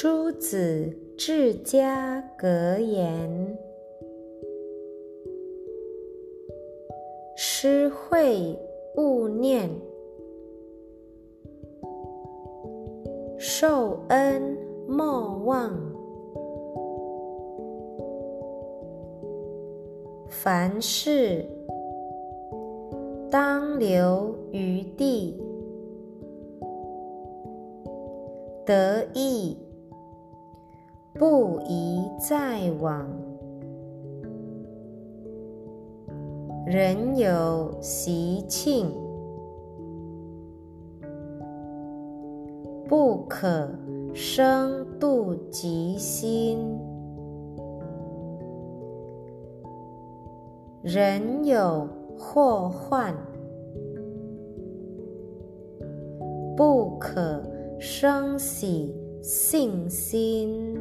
朱子治家格言：施惠勿念，受恩莫忘。凡事当留余地。得意不宜再往，人有习庆，不可生妒忌心；人有祸患，不可。生喜信心。